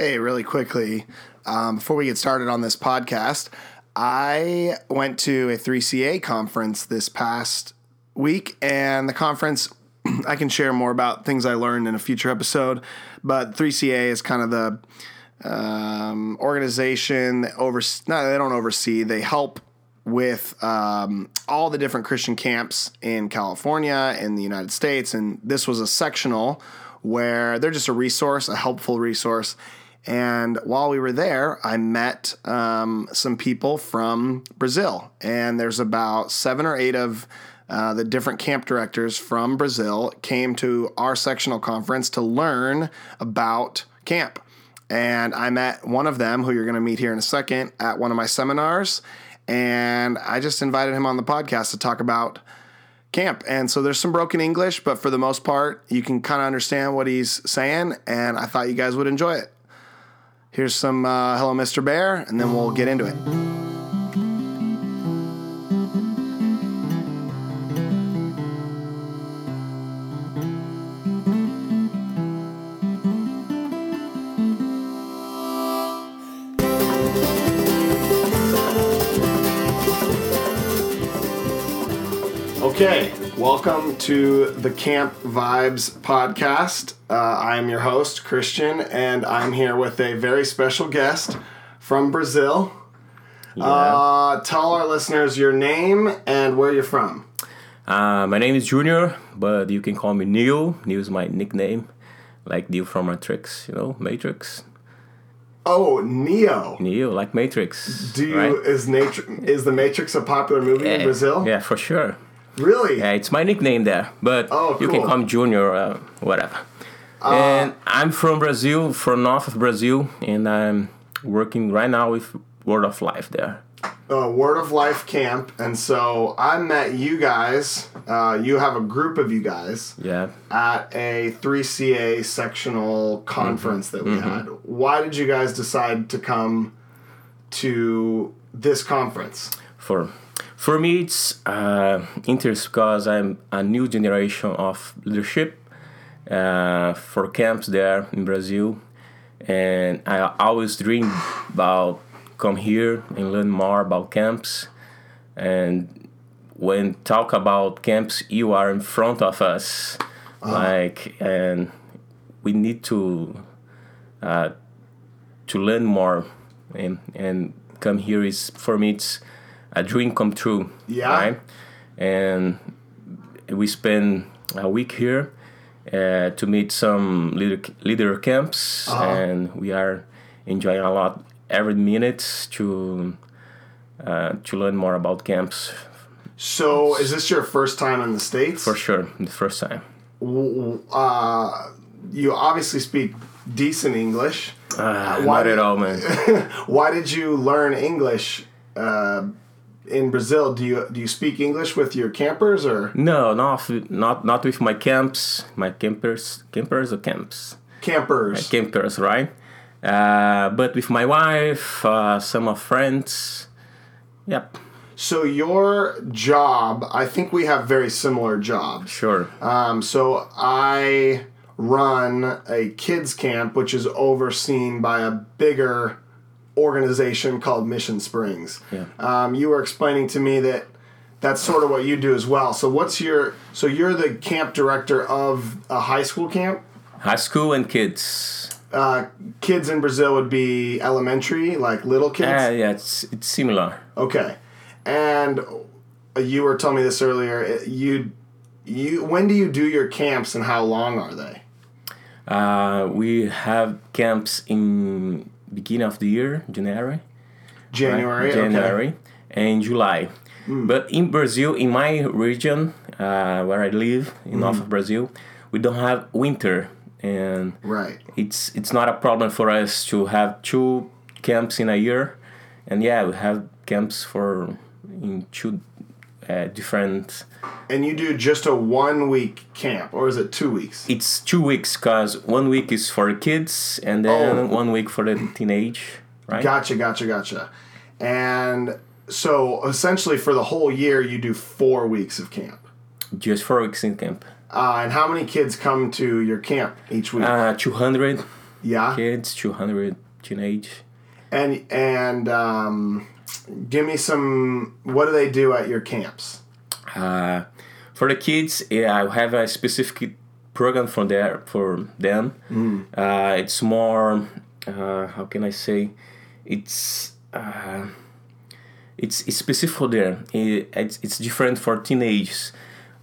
Hey, really quickly, um, before we get started on this podcast, I went to a 3CA conference this past week, and the conference, I can share more about things I learned in a future episode, but 3CA is kind of the um, organization that over no, they don't oversee, they help with um, all the different Christian camps in California in the United States, and this was a sectional where they're just a resource, a helpful resource. And while we were there, I met um, some people from Brazil, and there's about seven or eight of uh, the different camp directors from Brazil came to our sectional conference to learn about camp. And I met one of them, who you're going to meet here in a second, at one of my seminars and I just invited him on the podcast to talk about camp. And so there's some broken English, but for the most part, you can kind of understand what he's saying, and I thought you guys would enjoy it. Here's some uh, Hello, Mr. Bear, and then we'll get into it. Okay, welcome to the Camp Vibes podcast. Uh, I'm your host, Christian, and I'm here with a very special guest from Brazil. Uh, tell our listeners your name and where you're from. Uh, my name is Junior, but you can call me Neo. Neo is my nickname, like Neo from Matrix, you know, Matrix. Oh, Neo. Neo, like Matrix. Do you right? is nature is the Matrix a popular movie in Brazil? Yeah, for sure. Really? Yeah, it's my nickname there, but Oh, you can cool. call me Junior, uh, whatever. and I'm from Brazil, from north of Brazil, and I'm working right now with Word of Life there. uh, Word of Life Camp, and so I met you guys. Uh, you have a group of you guys Yeah. at a 3CA sectional conference that we had. Why did you guys decide to come to this conference? for for me it's uh, interesting because I'm a new generation of leadership uh, for camps there in Brazil, and I always dream about come here and learn more about camps. And when talk about camps, you are in front of us, like, and we need to uh, to learn more, and and come here is for me it's a dream come true. Yeah. Right? And we spend a week here uh, to meet some leader, leader camps, and we are enjoying a lot every minute to uh, to learn more about camps. So, is this your first time in the States? For sure, the first time. Uh, you obviously speak decent English. Uh, why not did- at all, man. Why did you learn English uh, in Brazil? Do you do you speak English with your campers or no, not not not with my camps, my campers, campers or camps. campers? campers, right? Uh, but with my wife, uh, some of friends. Yep, So your job, I think we have very similar jobs. sure. Um, so I run a kids camp, which is overseen by a bigger organization called Mission Springs. Yeah. Um, you were explaining to me that that's sort of what you do as well. So what's your so you're the camp director of a high school camp? High school and kids. Uh, kids in Brazil would be elementary, like little kids. Uh, yeah, it's it's similar. Okay, and you were telling me this earlier. You, you, when do you do your camps and how long are they? Uh, we have camps in beginning of the year, January. right? January. Okay. January and July. But in Brazil, in my region uh, where I live, in Hmm. north of Brazil, we don't have winter, and Right. it's it's not a problem for us to have two camps in a year, and yeah, we have camps for in two uh, different. And you do just a one week camp, or is it two weeks? It's two weeks because one week is for kids, and then Oh. one week for the teenage, right? Gotcha, gotcha, gotcha. And so essentially, for the whole year, you do four weeks of camp. Just four weeks in camp. Uh, and how many kids come to your camp each week? Uh, 200, Yeah. kids, 200 teenage. And and um, give me some. What do they do at your camps? Uh, for the kids, yeah, I have a specific program for there for them. Uh, it's more, uh, how can I say, it's. Uh, it's, it's specific for them. It, it's, it's different for teenagers.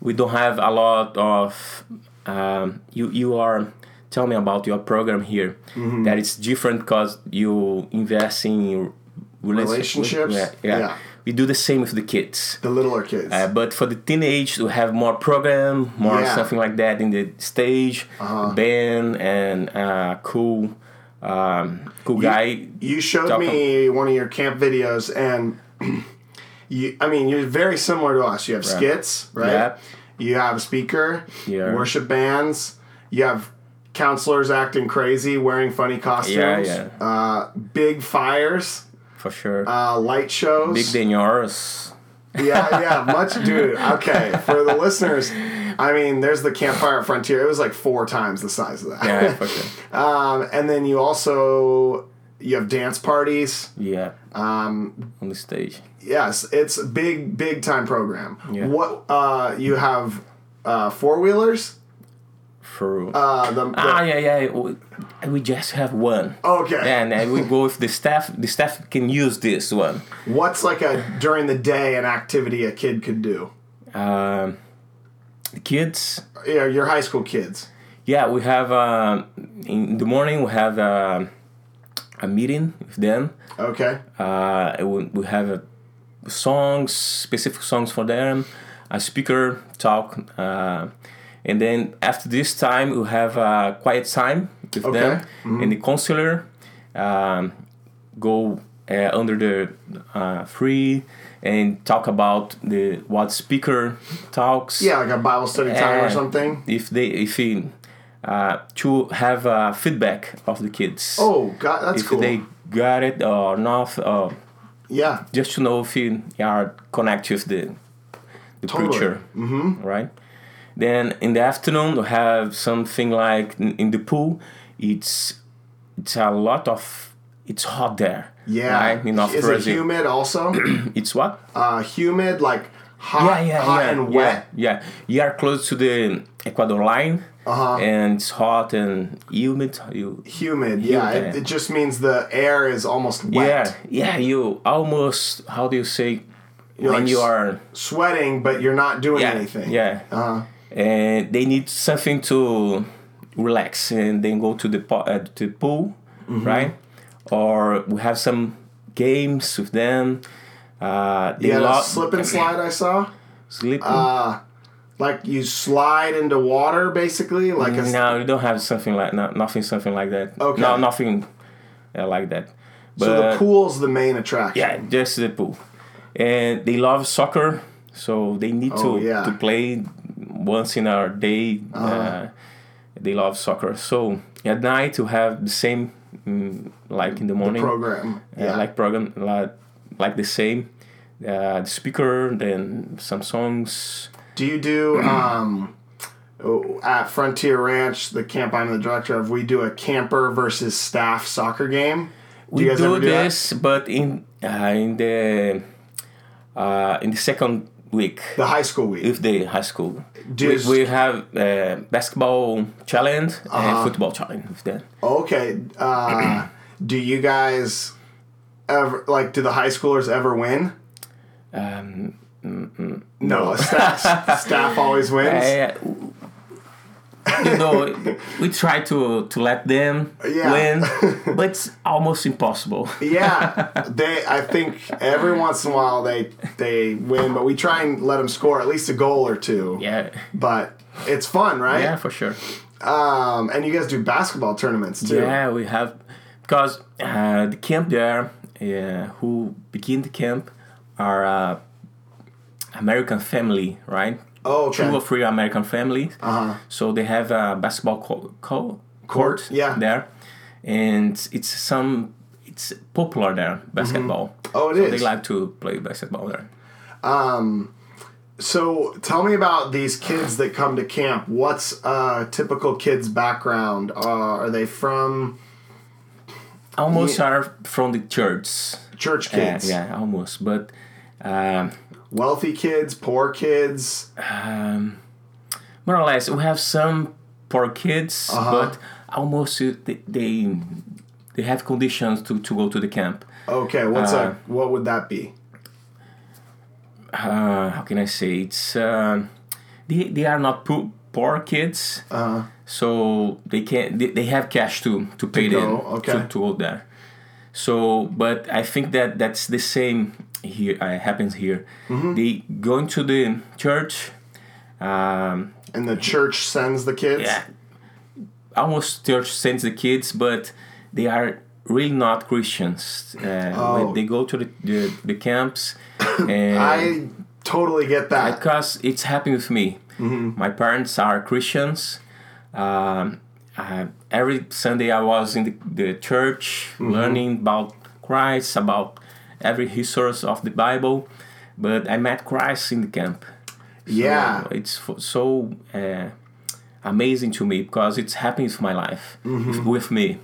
We don't have a lot of. Um, you you are tell me about your program here. That it's different because you invest in Relationships? Yeah, yeah. Yeah. We do the same with the kids. The littler kids. Uh, but for the teenage, we have more program, more Yeah. something like that in the stage, Uh-huh. band, and uh, cool, um, cool guy. you showed me one of your camp videos, and you. I mean, you're very similar to us. You have skits, right? Yeah. You have a speaker. Yeah. Worship bands. You have counselors acting crazy, wearing funny costumes. yeah. Uh, big fires. For sure. Uh, light shows. Big than yours. Yeah, yeah, much, dude. Okay, for the listeners, I mean, there's the campfire at Frontier. It was like four times the size of that. Yeah, for sure. Um, and then you also you have dance parties. Yeah. Um, On the stage. yes, it's big, big time program. Yeah. What uh, you have uh, four wheelers? For Uh, the, the- ah yeah yeah we, we just have one. okay. And uh, we go with the staff. The staff can use this one. What's like a during the day an activity a kid could do? Um, the kids. Yeah, your high school kids. Yeah, we have uh, in the morning we have uh, a meeting with them. Okay. Uh, we, we have uh, songs, specific songs for them, a speaker talk, uh, and then after this time we have a quiet time with Okay. them, and the counselor um, go uh, under the uh, free and talk about the what speaker talks Yeah, like a Bible study time or something. if they if he, uh, to have uh, feedback of the kids Oh, God, that's if cool. they got it or not uh, yeah. just to know if you are connected with the the Totally. preacher mm-hmm. right then in the afternoon we have something like in, the pool it's it's a lot of it's hot there Yeah. right in North Is it humid also? it's what uh, humid, like hot, yeah yeah hot yeah and yeah, wet. yeah you are close to the Ecuador line Uh-huh. and it's hot and humid you Humid, yeah. It, it just means the air is almost wet. Yeah, yeah, you almost how do you say You're when like you are Sweating, but you're not doing yeah, anything. Yeah. Uh-huh. And they need something to relax and then go to the po- uh, to the pool, Mm-hmm. right? Or we have some games with them. Uh, had a slip and slide I saw. Slip. Uh, like you slide into water, basically. Like a, no, we don't have something like no, nothing something like that. Okay. No, nothing uh, like that. But so the pool's the main attraction. Yeah, just the pool. And they love soccer, so they need Oh, to yeah. to play once in our day. uh they love soccer. So at night to have the same, mm, like in the morning, Program. uh, Yeah. like program, like, like the same. Uh, the speaker, then some songs. Do you do um, at Frontier Ranch, the camp I'm the director of? We do a camper versus staff soccer game. We you guys do ever do that? this, but in uh, in the uh, in the second week. The high school week. If the high school. Do we, we have uh, basketball challenge Uh-huh. and football challenge with that. Okay. Uh, do you guys ever like? Do the high schoolers ever win? Um, No, staff staff always wins. uh, you know, we try to, to let them Yeah. win, but it's almost impossible. Yeah, they. I think every once in a while they they win, but we try and let them score at least a goal or two. Yeah, But it's fun, right? yeah, for sure. Um, and you guys do basketball tournaments too. Yeah, we have because uh, the camp there, uh, who begin the camp, are uh, American family, right? Oh, okay. two or three American families. Uh-huh. So they have a basketball co- co- Court, court yeah. there, and it's some it's popular there basketball. Oh, it so is. They like to play basketball there. So tell me about these kids that come to camp. What's a typical kid's background? Uh, are they from almost Yeah. are from the church. Church kids, yeah, almost. But um, wealthy kids, poor kids. um, more or less, we have some poor kids, Uh-huh. but almost uh, they, they they have conditions to, to go to the camp. Okay, what's Uh, a what would that be? Uh, how can I say? It's um they they are not poor, poor kids, Uh, so they can they, they have cash to to pay go, them okay. to, to go there. So, but I think that that's the same here uh, happens here. Mm-hmm. They go into the church. Um, and the church sends the kids. yeah, almost church sends the kids, but they are really not Christians. Uh, Oh. They go to the the, the camps, and I totally get that. because it's happened with me. My parents are Christians. Um, uh, every Sunday I was in the, the church learning about Christ, about every resource of the Bible. But I met Christ in the camp. So Yeah. it's f- so uh, amazing to me because it's happening with my life with, with me.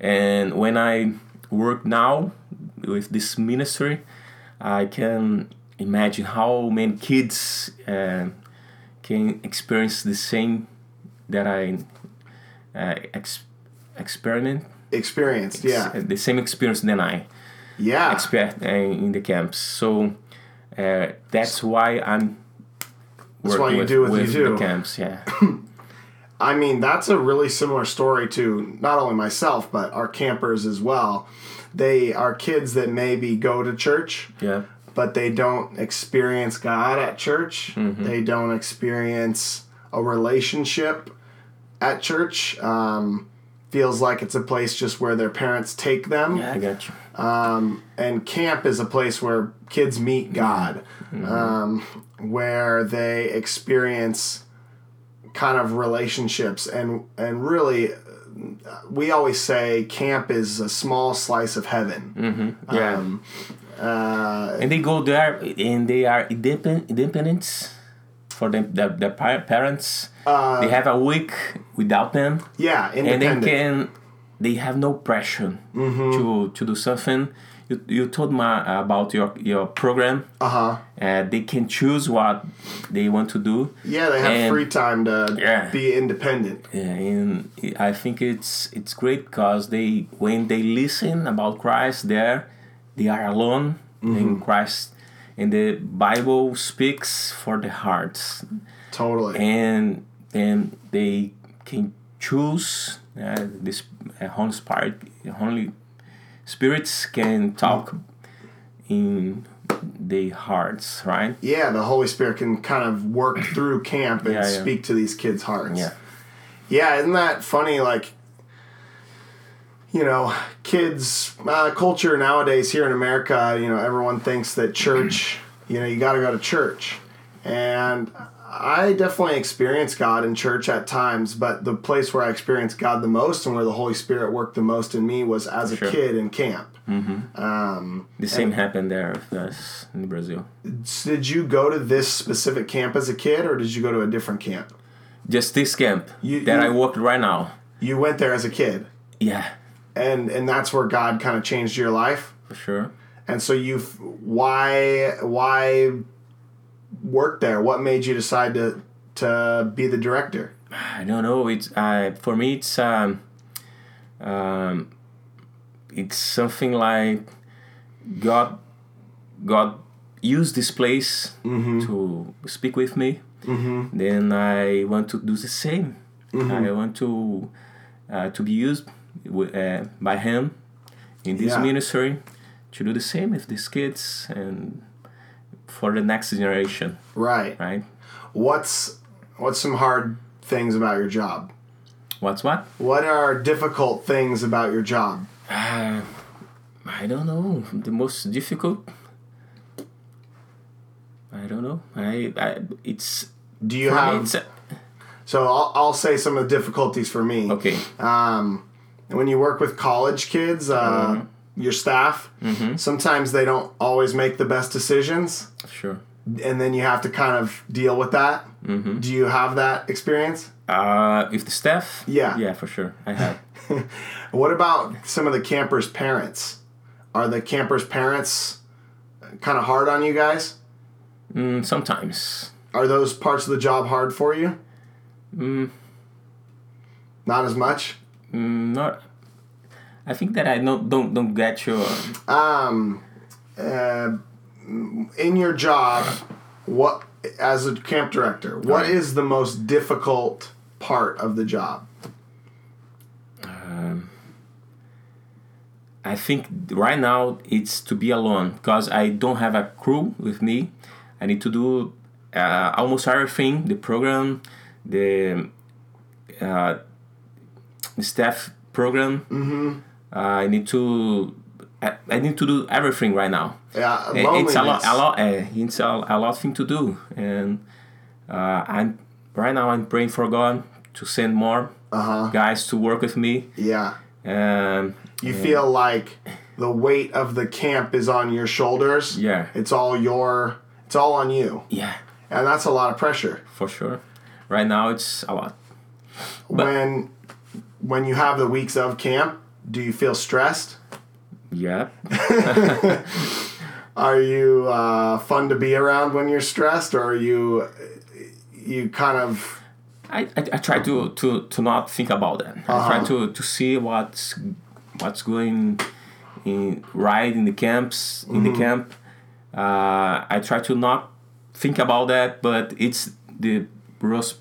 And when I work now with this ministry, I can imagine how many kids uh, can experience the same that I uh, ex- experiment, Experienced, yeah, the same experience than I yeah. expect uh, in the camps. So uh, that's why I'm. That's why you with, do what you with do. The camps, yeah. I mean, that's a really similar story to not only myself but our campers as well. They are kids that maybe go to church, Yeah. but they don't experience God at church. Mm-hmm. They don't experience a relationship at church. Um, feels like it's a place just where their parents take them. Yeah, I got you. Um, and camp is a place where kids meet God, um, where they experience kind of relationships and and really. We always say camp is a small slice of heaven. Yeah. Um, uh, and they go there and they are independent, independent for them, their, their parents. Uh, they have a week without them. yeah, and they can they have no pressure to to do something you, you told me about your your program uh huh. uh, they can choose what they want to do Yeah, they have And- free time to Yeah. be independent. Yeah, and i think it's it's great because they when they listen about christ there they are alone in christ and the bible speaks for the hearts Totally. and then they can choose uh, this uh, Holy Spirit. Holy spirits can talk in their hearts, right? yeah, the Holy Spirit can kind of work through camp and Yeah, yeah. speak to these kids' hearts. Yeah, Yeah, isn't that funny? Like, you know, kids, uh, culture nowadays here in America, you know, everyone thinks that church, you know, you got to go to church. And I definitely experience God in church at times, but the place where I experienced God the most and where the Holy Spirit worked the most in me was as a Sure. kid in camp. Um, the same happened there with us in Brazil. did you go to this specific camp as a kid or did you go to a different camp? Just this camp You- that you- I worked right now. You went there as a kid. Yeah, And, and that's where God kind of changed your life. for sure. And so you've why, why work there? What made you decide to, to be the director? I don't know. It's uh, for me. It's um, um, it's something like God, God used this place to speak with me. Mm-hmm. Then I want to do the same. I want to uh, to be used uh, by Him in this Yeah. ministry to do the same with these kids and for the next generation, Right. right? What's, what's some hard things about your job? What's what? What are difficult things about your job? Uh, I don't know. The most difficult. I don't know. I, I it's Do you me, have, it's a- so I'll, I'll say some of the difficulties for me. okay. um, when you work with college kids, uh, your staff, sometimes they don't always make the best decisions, Sure. and then you have to kind of deal with that. Do you have that experience? Uh, with the staff. Yeah. Yeah, for sure. I have. What about some of the campers' parents? Are the campers' parents kind of hard on you guys? Mm, sometimes. Are those parts of the job hard for you? Mm, Not as much. Mm, not. I think that I don't don't don't get your. Um, uh, in your job, what as a camp director, what Right. is the most difficult part of the job? Um, I think right now it's to be alone because I don't have a crew with me. I need to do uh, almost everything: the program, the uh, the staff program. Mm-hmm. Uh, I need to. I, need to do everything right now. Yeah, And it's a lot, a lot. Uh, it's a, a lot of thing to do, and uh, I'm right now. I'm praying for God to send more Uh-huh. guys to work with me. Yeah. Um, You feel like the weight of the camp is on your shoulders. Yeah. It's all your it's all on you. yeah, And that's a lot of pressure. for sure. Right now, it's a lot. when when you have the weeks of camp, do you feel stressed? Yeah, Are you uh, fun to be around when you're stressed or are you you kind of I, I, I try to, to, to not think about that. I try to, to see what's what's going in right in the camps in the camp. Uh, I try to not think about that, but it's the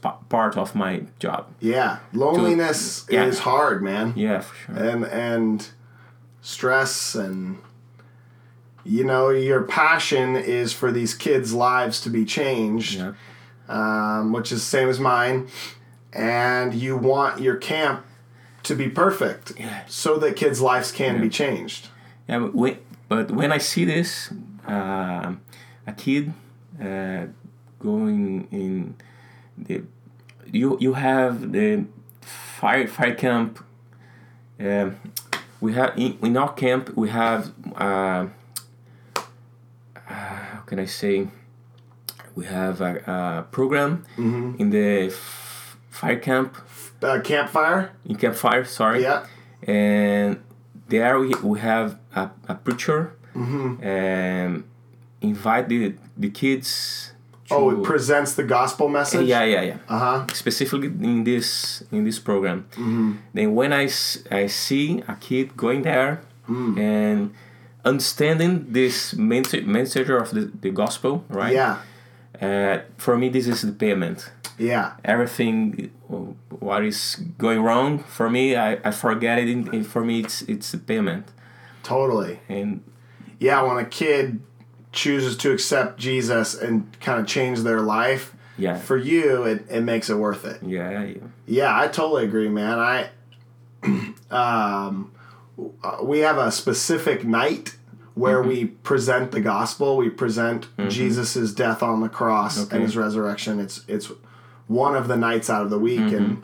pa- part of my job. yeah, loneliness yeah. is hard, man. Yeah, for sure. and and stress and you know your passion is for these kids lives to be changed Yeah. um, which is the same as mine and you want your camp to be perfect Yeah. so that kids lives can be changed Yeah, but when, but when I see this, uh, a kid uh, going in the you you have the fire fire camp. Um, we have in, in our camp we have uh, uh, how can I say? We have a, a program in the f- fire camp. Uh, campfire? In campfire sorry. Yeah. And there we, we have a, a preacher Mm-hmm. and invite the, the kids oh it presents the gospel message? Yeah yeah yeah. Uh-huh. Specifically in this in this program. Mm-hmm. then when I, I see a kid going there Mm. and understanding this message, message of the, the gospel right? Yeah. Uh, for me this is the payment. Yeah. Everything uh, what is going wrong for me I, I forget it. In- for me it's it's the payment. Totally. And yeah when a kid chooses to accept jesus and kind of change their life yeah for you it, it makes it worth it yeah, yeah. yeah i totally agree man i um we have a specific night where Mm-hmm. we present the gospel we present jesus' death on the cross Okay. and his resurrection it's it's one of the nights out of the week Mm-hmm. and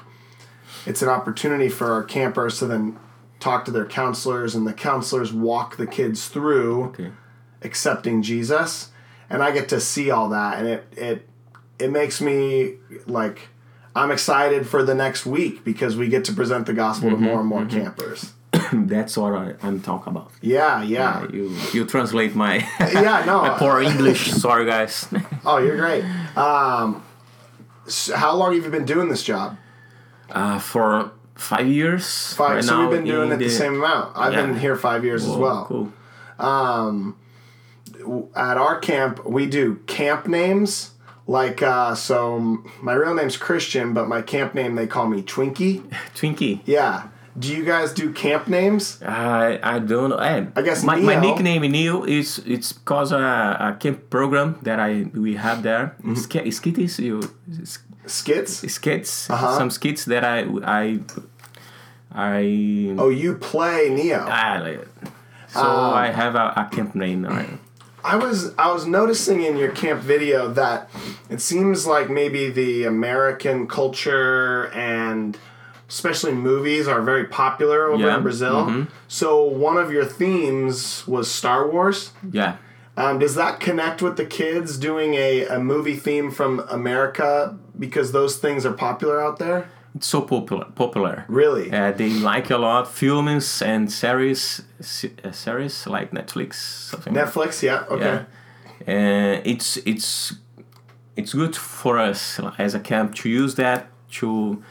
it's an opportunity for our campers to then talk to their counselors and the counselors walk the kids through okay accepting Jesus, and I get to see all that, and it it it makes me like I'm excited for the next week because we get to present the gospel to more and more campers. that's what I, I'm talking about Yeah, yeah, you you translate my yeah. No, poor English sorry guys oh, you're great. Um, so how long have you been doing this job? uh, for five years Five. right so we've been doing it the, same amount. I've been here five years as well. cool At our camp, we do camp names. Like, uh, so my real name's Christian, but my camp name they call me Twinkie. Twinkie Yeah. Do you guys do camp names? I I don't know. Eh, I guess my, my Neo- nickname Neil is it's because a, a camp program that I we have there. Mm-hmm. Sk- skitties, you Skits? skits, Uh-huh. some skits that I I I Oh, you play Neo. I. So Uh, I have a, a camp name. I was I was noticing in your camp video that it seems like maybe the American culture and especially movies are very popular over Yeah, in Brazil. mhm. So one of your themes was Star Wars. Yeah. Um, does that connect with the kids doing a, a movie theme from America because those things are popular out there? It's so popular. Popular. Really? Uh, they like a lot films and series, uh, series like Netflix, something. like Netflix, yeah, okay. yeah and it's it's it's good for us as a camp to use that to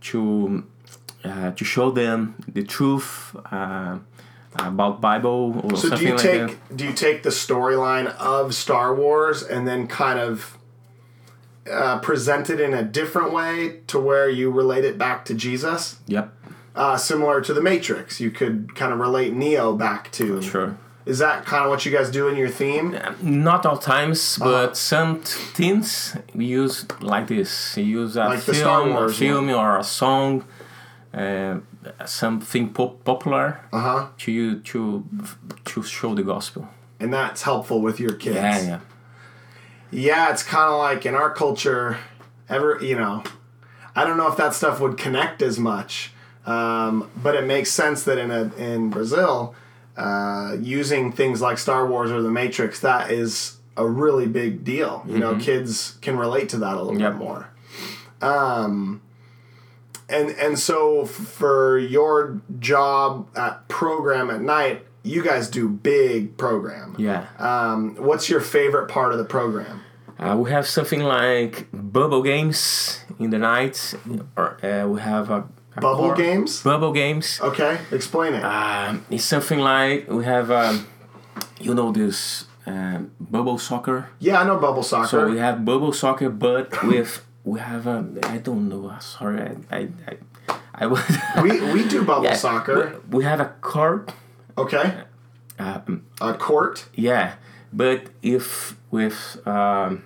to uh, to show them the truth uh, about Bible or something. So do something you like take that. do you take the storyline of Star Wars and then kind of uh, present it in a different way to where you relate it back to Jesus? Yep, Uh, similar to the Matrix, you could kind of relate Neo back to. sure. Is that kind of what you guys do in your theme? Not all times, Uh-huh. but some t- things we use like this. You use a Like film, Wars film or a song, uh, something pop- popular Uh huh. to you to to show the gospel. And that's helpful with your kids. Yeah, yeah. Yeah, it's kind of like in our culture, ever you know, I don't know if that stuff would connect as much, um, but it makes sense that in a in Brazil, uh, using things like Star Wars or The Matrix, that is a really big deal. You know, kids can relate to that a little Yep. bit more. Um, and and so for your job at program at night, you guys do big program. Yeah. Um, what's your favorite part of the program? Uh, we have something like bubble games in the night, or uh, we have a, a Bubble games? Bubble games. Okay, explain it. Um, it's something like we have, um, you know, this um, bubble soccer. yeah, I know bubble soccer. So we have bubble soccer, but with we have a I don't know. uh, Sorry, I I I, I was. we we do bubble Yeah, soccer. We, we have a court. Okay, Um, a court. Yeah, but if with um,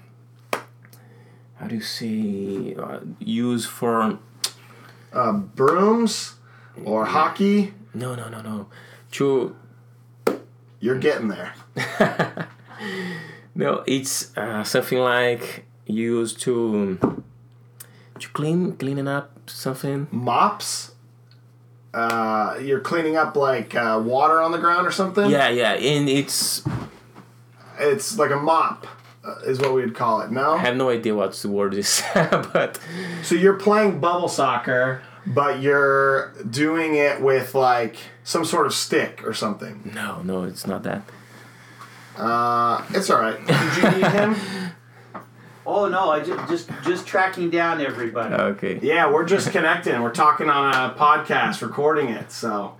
how do you say uh, use for Uh, brooms or hockey. no no no no to You're getting there. no it's uh, something like used to to clean cleaning up something Mops. Uh, you're cleaning up like uh, water on the ground or something. yeah yeah and it's It's like a mop, uh, is what we'd call it. No. I have no idea what the word is but So you're playing bubble soccer, but you're doing it with like some sort of stick or something. no no it's not that Uh, it's all right. Did you need him? Oh no, I just just just tracking down everybody. okay Yeah, we're just connecting. We're talking on a podcast, recording it. So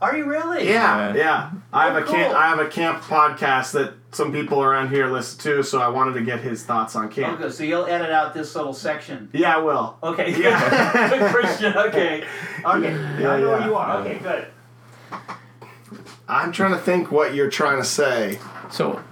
Are you really? yeah, Yeah. yeah. I have Oh, a camp. cool. I have a camp podcast that some people around here listen to. So I wanted to get his thoughts on camp. Okay, so you'll edit out this little section. Yeah, I will. Okay. Yeah. Christian. Okay. Okay. Yeah, I know yeah. where you are. Okay. Good. I'm trying to think what you're trying to say. so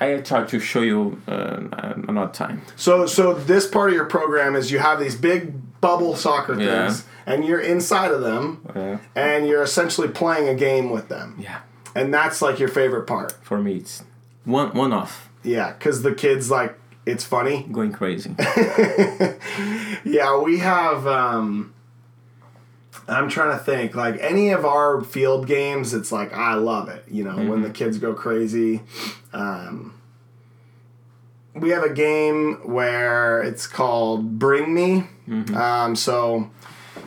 I try to show you um, another time So, so this part of your program is you have these big bubble soccer Yeah. things, and you're inside of them, uh, and you're essentially playing a game with them, yeah and that's like your favorite part. for me it's one one off Yeah, because the kids like it's funny. going crazy Yeah, we have. um I'm trying to think. Like any of our field games, it's like I love it. You know, when the kids go crazy. Um, we have a game where it's called Bring Me. Um, so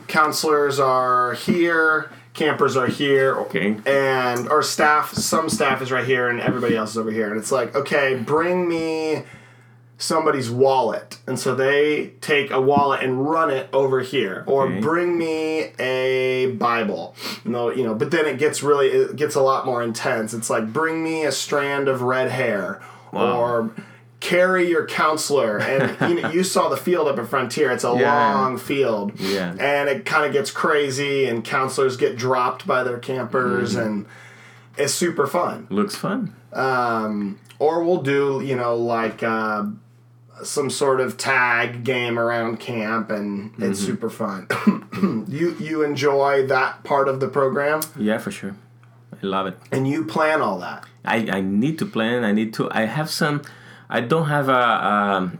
counselors are here, campers are here, Okay. and our staff. Some staff is right here, and everybody else is over here. And it's like, okay, bring me somebody's wallet and so they take a wallet and run it over here or Okay. bring me a bible no you know but then it gets really it gets a lot more intense it's like bring me a strand of red hair Wow. or carry your counselor and you know you saw the field up at frontier it's a Yeah. long field Yeah. and it kind of gets crazy and counselors get dropped by their campers Mm-hmm. and it's super fun looks fun um, or we'll do you know like uh, some sort of tag game around camp and it's super fun you you enjoy that part of the program yeah for sure I love it and you plan all that I, I need to plan. I need to. I have some. I don't have a um,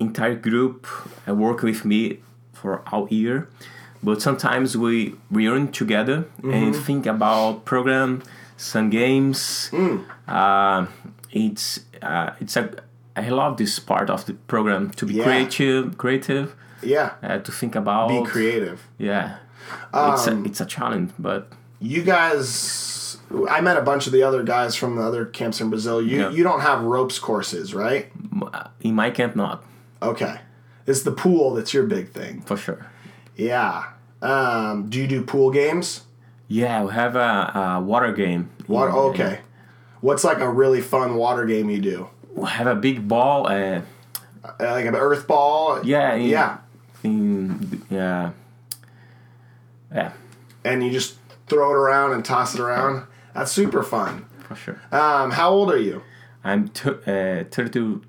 entire group work with me for all year, but sometimes we we earn together and think about program, some games. Uh, it's uh, it's a. I love this part of the program to be Yeah. creative, creative, Yeah. uh, to think about. Be creative. Yeah, it's Um, a, it's a challenge, but You guys, I met a bunch of the other guys from the other camps in Brazil. You Yeah. you don't have ropes courses, right? uh, in my camp, not Okay. It's the pool that's your big thing. for sure. Yeah. Um, do you do pool games? Yeah, we have a, a water game. What? in- Okay. What's like a really fun water game you do? Have a big ball. Uh, Uh, like an earth ball? yeah, Yeah. In yeah, yeah, And you just throw it around and toss it around? That's super fun. for sure. Um, how old are you? I'm t- uh, 32,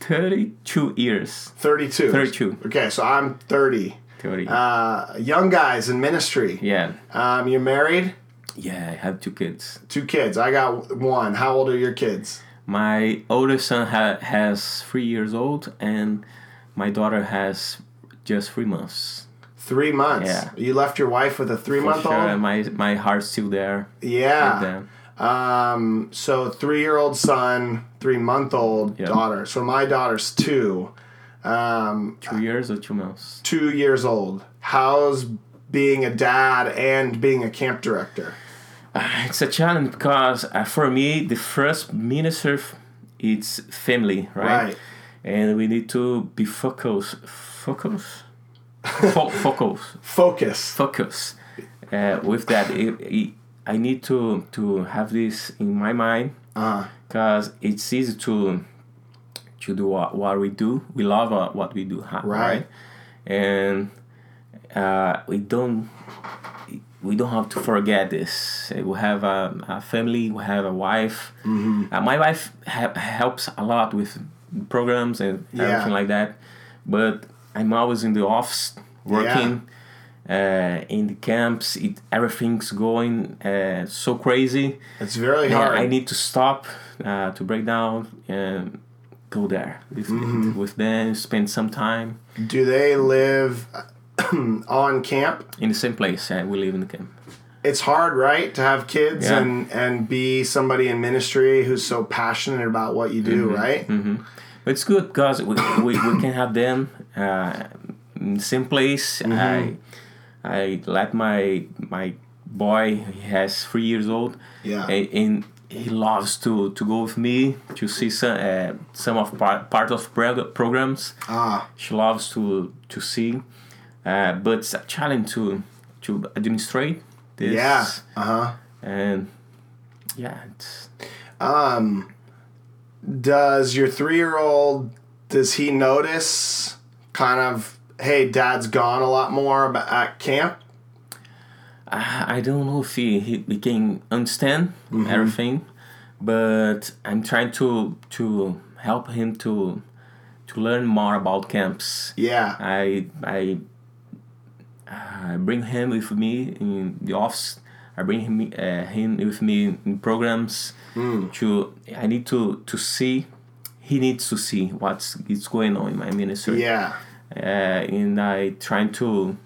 32 years. 32. 32. Okay, so I'm 30. 30. Uh, young guys in ministry. yeah, Um, you're married? yeah. I have two kids. Two kids. I got one. How old are your kids? My oldest son ha- has three years old, and my daughter has just three months. Three months. Yeah. You left your wife with a three For month sure, old? my my heart's still there. Yeah. Um, so three year old son, three month old Yeah. daughter. So my daughter's two. Um, Two years or two months. two years old. How's being a dad and being a camp director? It's a challenge because uh, for me, the first minister, it's family, right? Right. And we need to be focused, focus, Fo- focus, Focus. focus. Uh, with that, it, it, I need to to have this in my mind Uh, because it's easy to to do what, what we do. We love uh, what we do, huh, Right. And uh, we don't we don't have to forget this. Uh, We have a, a family. We have a wife. Mm-hmm. Uh, my wife ha- helps a lot with programs and Yeah. everything like that. But I'm always in the office working. Uh, in the camps, it, everything's going uh, so crazy. it's very Yeah, hard. I need to stop uh, to break down and go there with, Mm-hmm. with them, spend some time Do they live on camp? in the same place. yeah, we live in the camp. It's hard, right, to have kids Yeah. and and be somebody in ministry who's so passionate about what you do, right? But it's good because we, we, we can have them uh, in the same place. Mm-hmm. I I let my my boy. He has three years old. Yeah. and, he loves to, to go with me to see some uh, some of part, part of programs. Ah, she loves to to sing, uh, but it's a challenge to to administrate this. yeah. Uh huh. and yeah, it's, Um, does your three year old does he notice kind of hey dad's gone a lot more at camp? I, I don't know if he, he, he can understand Mm-hmm. everything, but I'm trying to to help him to to learn more about camps. Yeah. I I I bring him with me in the office. I bring him uh, him with me in programs. Mm. To I need to to see. He needs to see what's is going on in my ministry. Yeah. Uh, and I trying to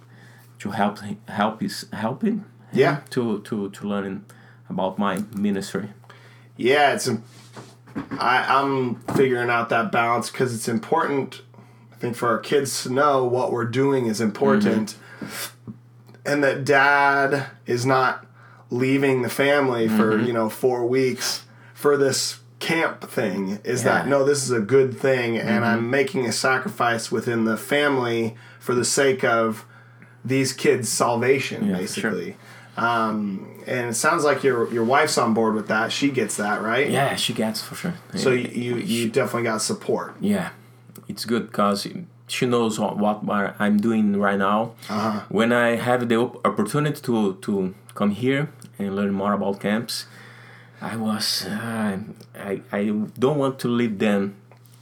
to help help his help him. Yeah. To to to learn about my ministry. Yeah, it's. I, I'm figuring out that balance because it's important. I think for our kids to know what we're doing is important, and that dad is not leaving the family for you know four weeks for this camp thing. Is that no? This is a good thing, and I'm making a sacrifice within the family for the sake of these kids' salvation, Yeah, for sure. basically. Um, and it sounds like your your wife's on board with that. She gets that, right? Yeah, she gets for sure. So Yeah. you you, you definitely got support. Yeah, it's good because she knows what, what I'm doing right now. Uh-huh. When I have the op- opportunity to to come here and learn more about camps, I was uh, I I don't want to leave them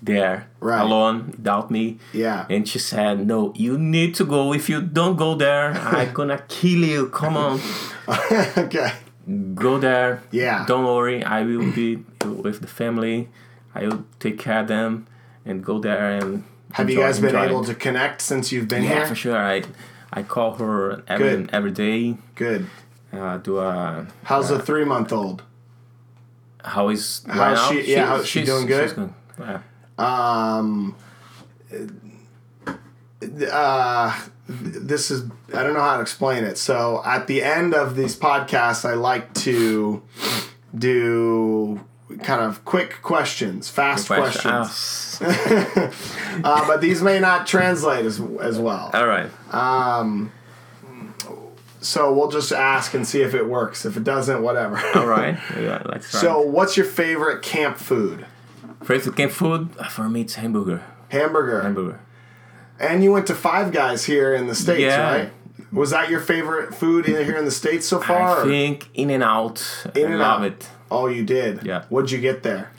there Right. alone without me. Yeah. And she said, "No, you need to go. If you don't go there, I'm gonna kill you. Come on, okay. go there. Yeah. Don't worry. I will be with the family. I will take care of them and go there and." Have you guys been able it. to connect since you've been Yeah, here? Yeah, for sure. I I call her every Good. every day. Good. Uh, do a How's the three month old? how is How's right now? she- yeah, how's she doing good? she's Yeah. Um, uh, this is I don't know how to explain it. So at the end of these podcasts, I like to do kind of quick questions, fast Question. questions. Oh, Uh, but these may not translate as as well. all right. So we'll just ask and see if it works. If it doesn't, whatever. All right. Yeah, let's. So, what's your favorite camp food? favorite camp food uh, for me it's hamburger. Hamburger. Hamburger. And you went to Five Guys here in the states, Yeah. right? Was that your favorite food here in the states so far? I or- think In and Out. In and love Out. it. Oh, you did. Yeah. What'd you get there?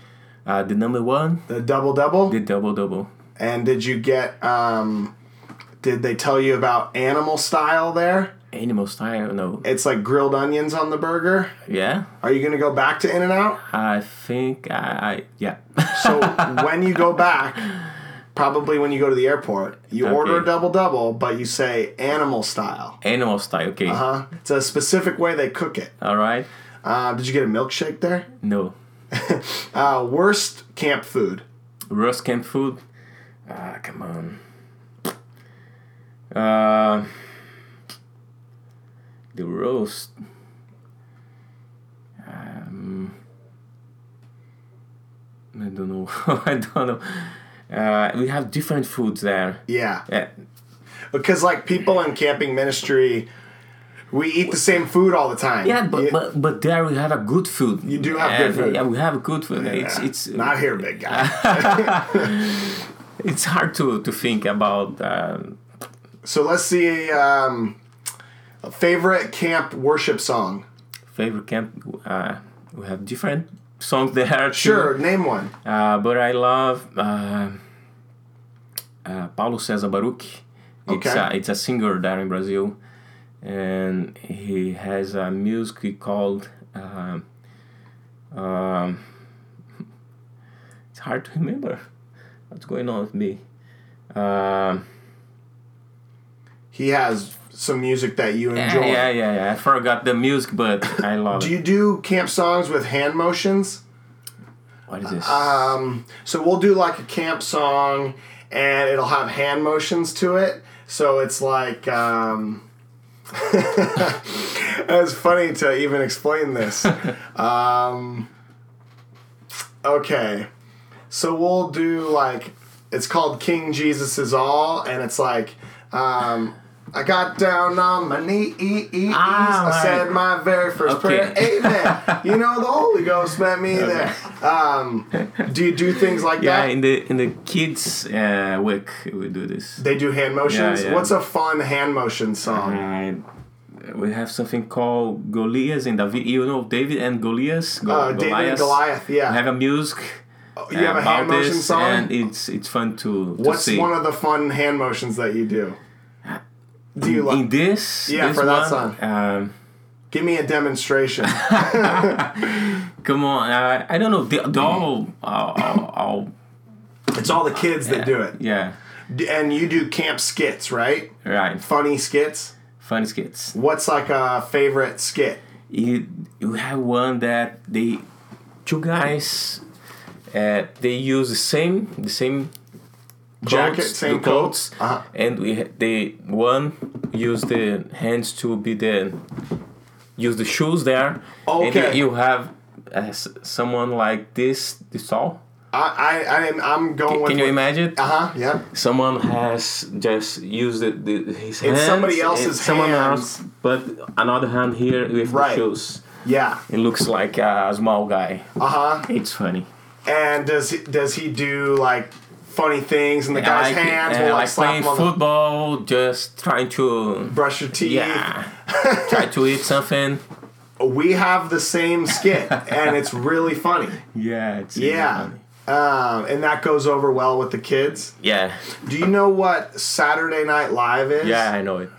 Uh, the number one, The double double. the double double. and did you get? um Did they tell you about animal style there? Animal style, no. It's like grilled onions on the burger. Yeah, Are you gonna go back to In and Out? I think I, I yeah. So when you go back, probably when you go to the airport, you order a double double, but you say animal style. Animal style, okay. Uh huh. It's a specific way they cook it. All right. Uh, did you get a milkshake there? No. Uh, worst camp food. Worst camp food. Ah, come on. Uh, the roast. Um, I don't know. I don't know. Uh, we have different foods there. Yeah, Yeah, because like people in camping ministry, we eat the same food all the time. yeah, but, You- but but there we have a good food. You do have good food. Yeah, we have good food. It's it's not here, big guy. it's hard to to think about. Um, so let's see. Um, a favorite camp worship song. favorite camp. Uh, we have different songs there. too. Sure, name one. Uh, but I love uh, uh, Paulo César Baruk. It's, Okay. a, it's a singer there in Brazil. And he has a music called. Um, um, it's hard to remember what's going on with me. Um, He has some music that you enjoy. yeah, yeah, yeah. I forgot the music, but I love it. Do it. you do camp songs with hand motions? What is this? Um, so we'll do like a camp song, and it'll have hand motions to it. So it's like, um, it's funny to even explain this. Um, okay, so we'll do like it's called King Jesus is all, and it's like. Um, I got down on my knees. Ah, I right. said my very first Okay. prayer. Amen. you know the Holy Ghost met me there. Um, do you do things like yeah, that? Yeah, in the in the kids uh, week we do this. They do hand motions. Yeah, yeah. What's a fun hand motion song? And we have something called Goliath and David. You know David and Goliath. Go- Uh, David and Goliath. Yeah. We have a music. you have a hand motion song. and it's it's fun to to What's see. one of the fun hand motions that you do? Do you in like? this? Yeah, this for that one, song. Um, Give me a demonstration. come on, uh, I don't know. The, the all, all, all, all, it's all the kids that do it. yeah, And you do camp skits, right? right. Funny skits. Funny skits. What's like a favorite skit? you you have one that they two guys uh, they use the same the same Jacket, coats, same the coats. Uh-huh. and we they one use the hands to be the use the shoes there Okay. you, you have uh, someone like this this all I I I'm, I'm going with. can you imagine Uh huh. Yeah. someone has just used the, the his hands somebody and else's someone hands. else but another hand here with Right. the shoes Yeah. it looks like a small guy Uh huh. it's funny And does he, does he do like funny things and the guy's like, hands will like, like playing on the football, just trying to brush your teeth? yeah, try to eat something. We have the same skit and it's really funny. Yeah, it's Yeah. funny. Um, and that goes over well with the kids. yeah, Do you know what Saturday Night Live is? yeah. I know it.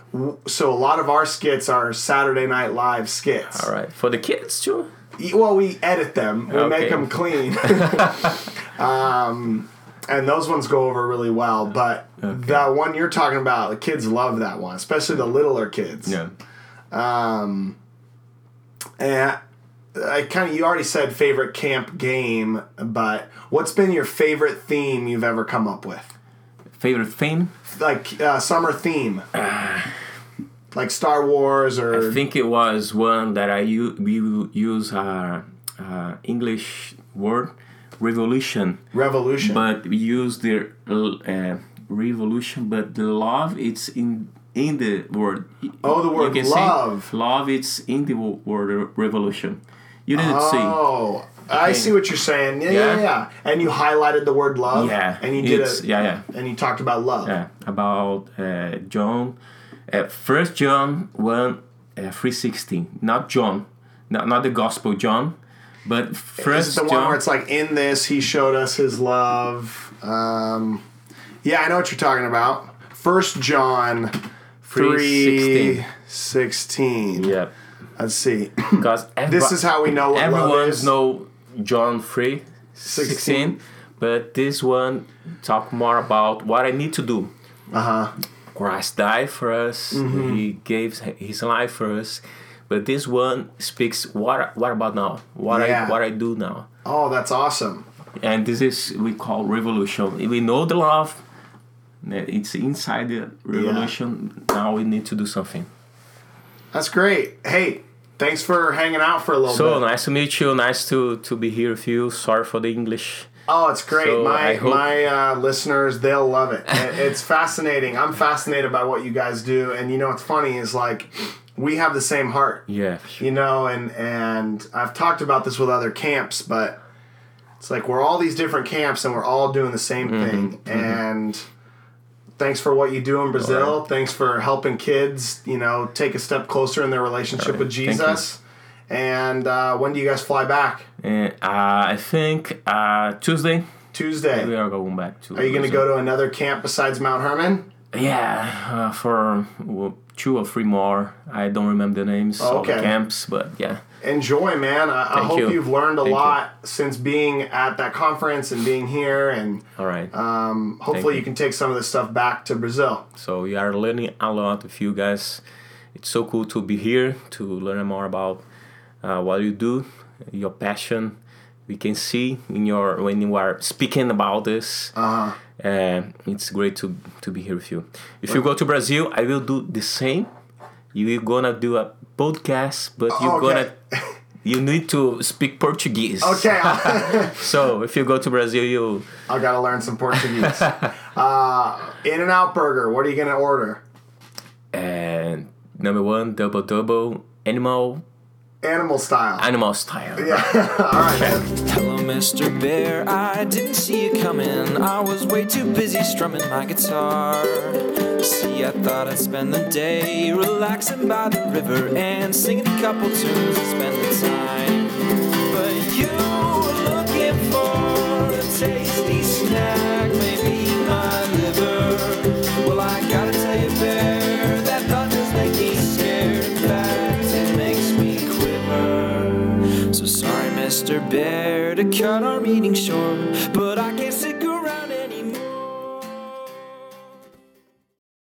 So a lot of our skits are Saturday Night Live skits. All right, for the kids too. Well, we edit them. We make them clean. um, and those ones go over really well. But the one you're talking about, the kids love that one, especially the littler kids. Yeah. And I kind of you already said favorite camp game, but what's been your favorite theme you've ever come up with? favorite theme. Like uh, summer theme. like Star Wars or I think it was one that I u- we use uh, uh, English word revolution, Revolution. but we use the uh, revolution, but the love it's in in the word. Oh, the You word love. love, it's in the wo- word revolution. You didn't see. Oh, I Okay. see what you're saying. Yeah, yeah, Yeah. yeah. And you highlighted the word love. Yeah, And you did it. yeah, yeah. And you talked about love. Yeah, about uh, John, uh, First John one, uh, three sixteen. Not John, not not the Gospel John, but Is First it the one where it's like in this he showed us his love? Um, yeah, I know what you're talking about. First John three 3:16. sixteen. yeah, Let's see. because this is how we know what love everyone is. know John three sixteen, but this one talk more about what I need to do. Uh huh. Christ died for us. Mm-hmm. He gave his life for us. But this one speaks what what about now? What Yeah. I what I do now. Oh, that's awesome. and this is we call revolution. We know the love. It's inside the revolution. Now we need to do something. That's great. Hey, thanks for hanging out for a little So bit. nice to meet you. Nice to to be here with you. Sorry for the English. Oh, it's great. So, my my uh, listeners, they'll love it. It- it's fascinating. I'm fascinated by what you guys do, and you know what's funny is like we have the same heart. Yeah. You know, and and I've talked about this with other camps, but it's like we're all these different camps, and we're all doing the same Mm-hmm, thing. And thanks for what you do in Brazil. Thanks for helping kids. You know, take a step closer in their relationship with Jesus. And uh, when do you guys fly back? Uh, I think uh, Tuesday Tuesday. we are going back to. Are you going to go to another camp besides Mount Hermon? Yeah, uh, for well, two or three more. I don't remember the names of the Okay. camps, but yeah. Enjoy, man. I, I hope you. you've learned a Thank you. lot since being at that conference and being here, and All right. um, hopefully you. you can take some of this stuff back to Brazil. So you are learning a lot with you guys. It's so cool to be here to learn more about uh, what you do, your passion. We can see in your when you are speaking about this. Uh-huh. Uh, it's great to to be here with you. If you go to Brazil, I will do the same. You're gonna do a podcast, but you're Okay. gonna you need to speak Portuguese. Okay, So if you go to Brazil, you I gotta learn some Portuguese. uh, In and Out Burger. What are you gonna order? and number one double double animal Animal style. animal style. yeah. All right. man. Hello, Mr. Bear. I didn't see you coming. I was way too busy strumming my guitar. See, I thought I'd spend the day relaxing by the river and singing a couple tunes and spend the time. Bear, to cut our meeting short, but I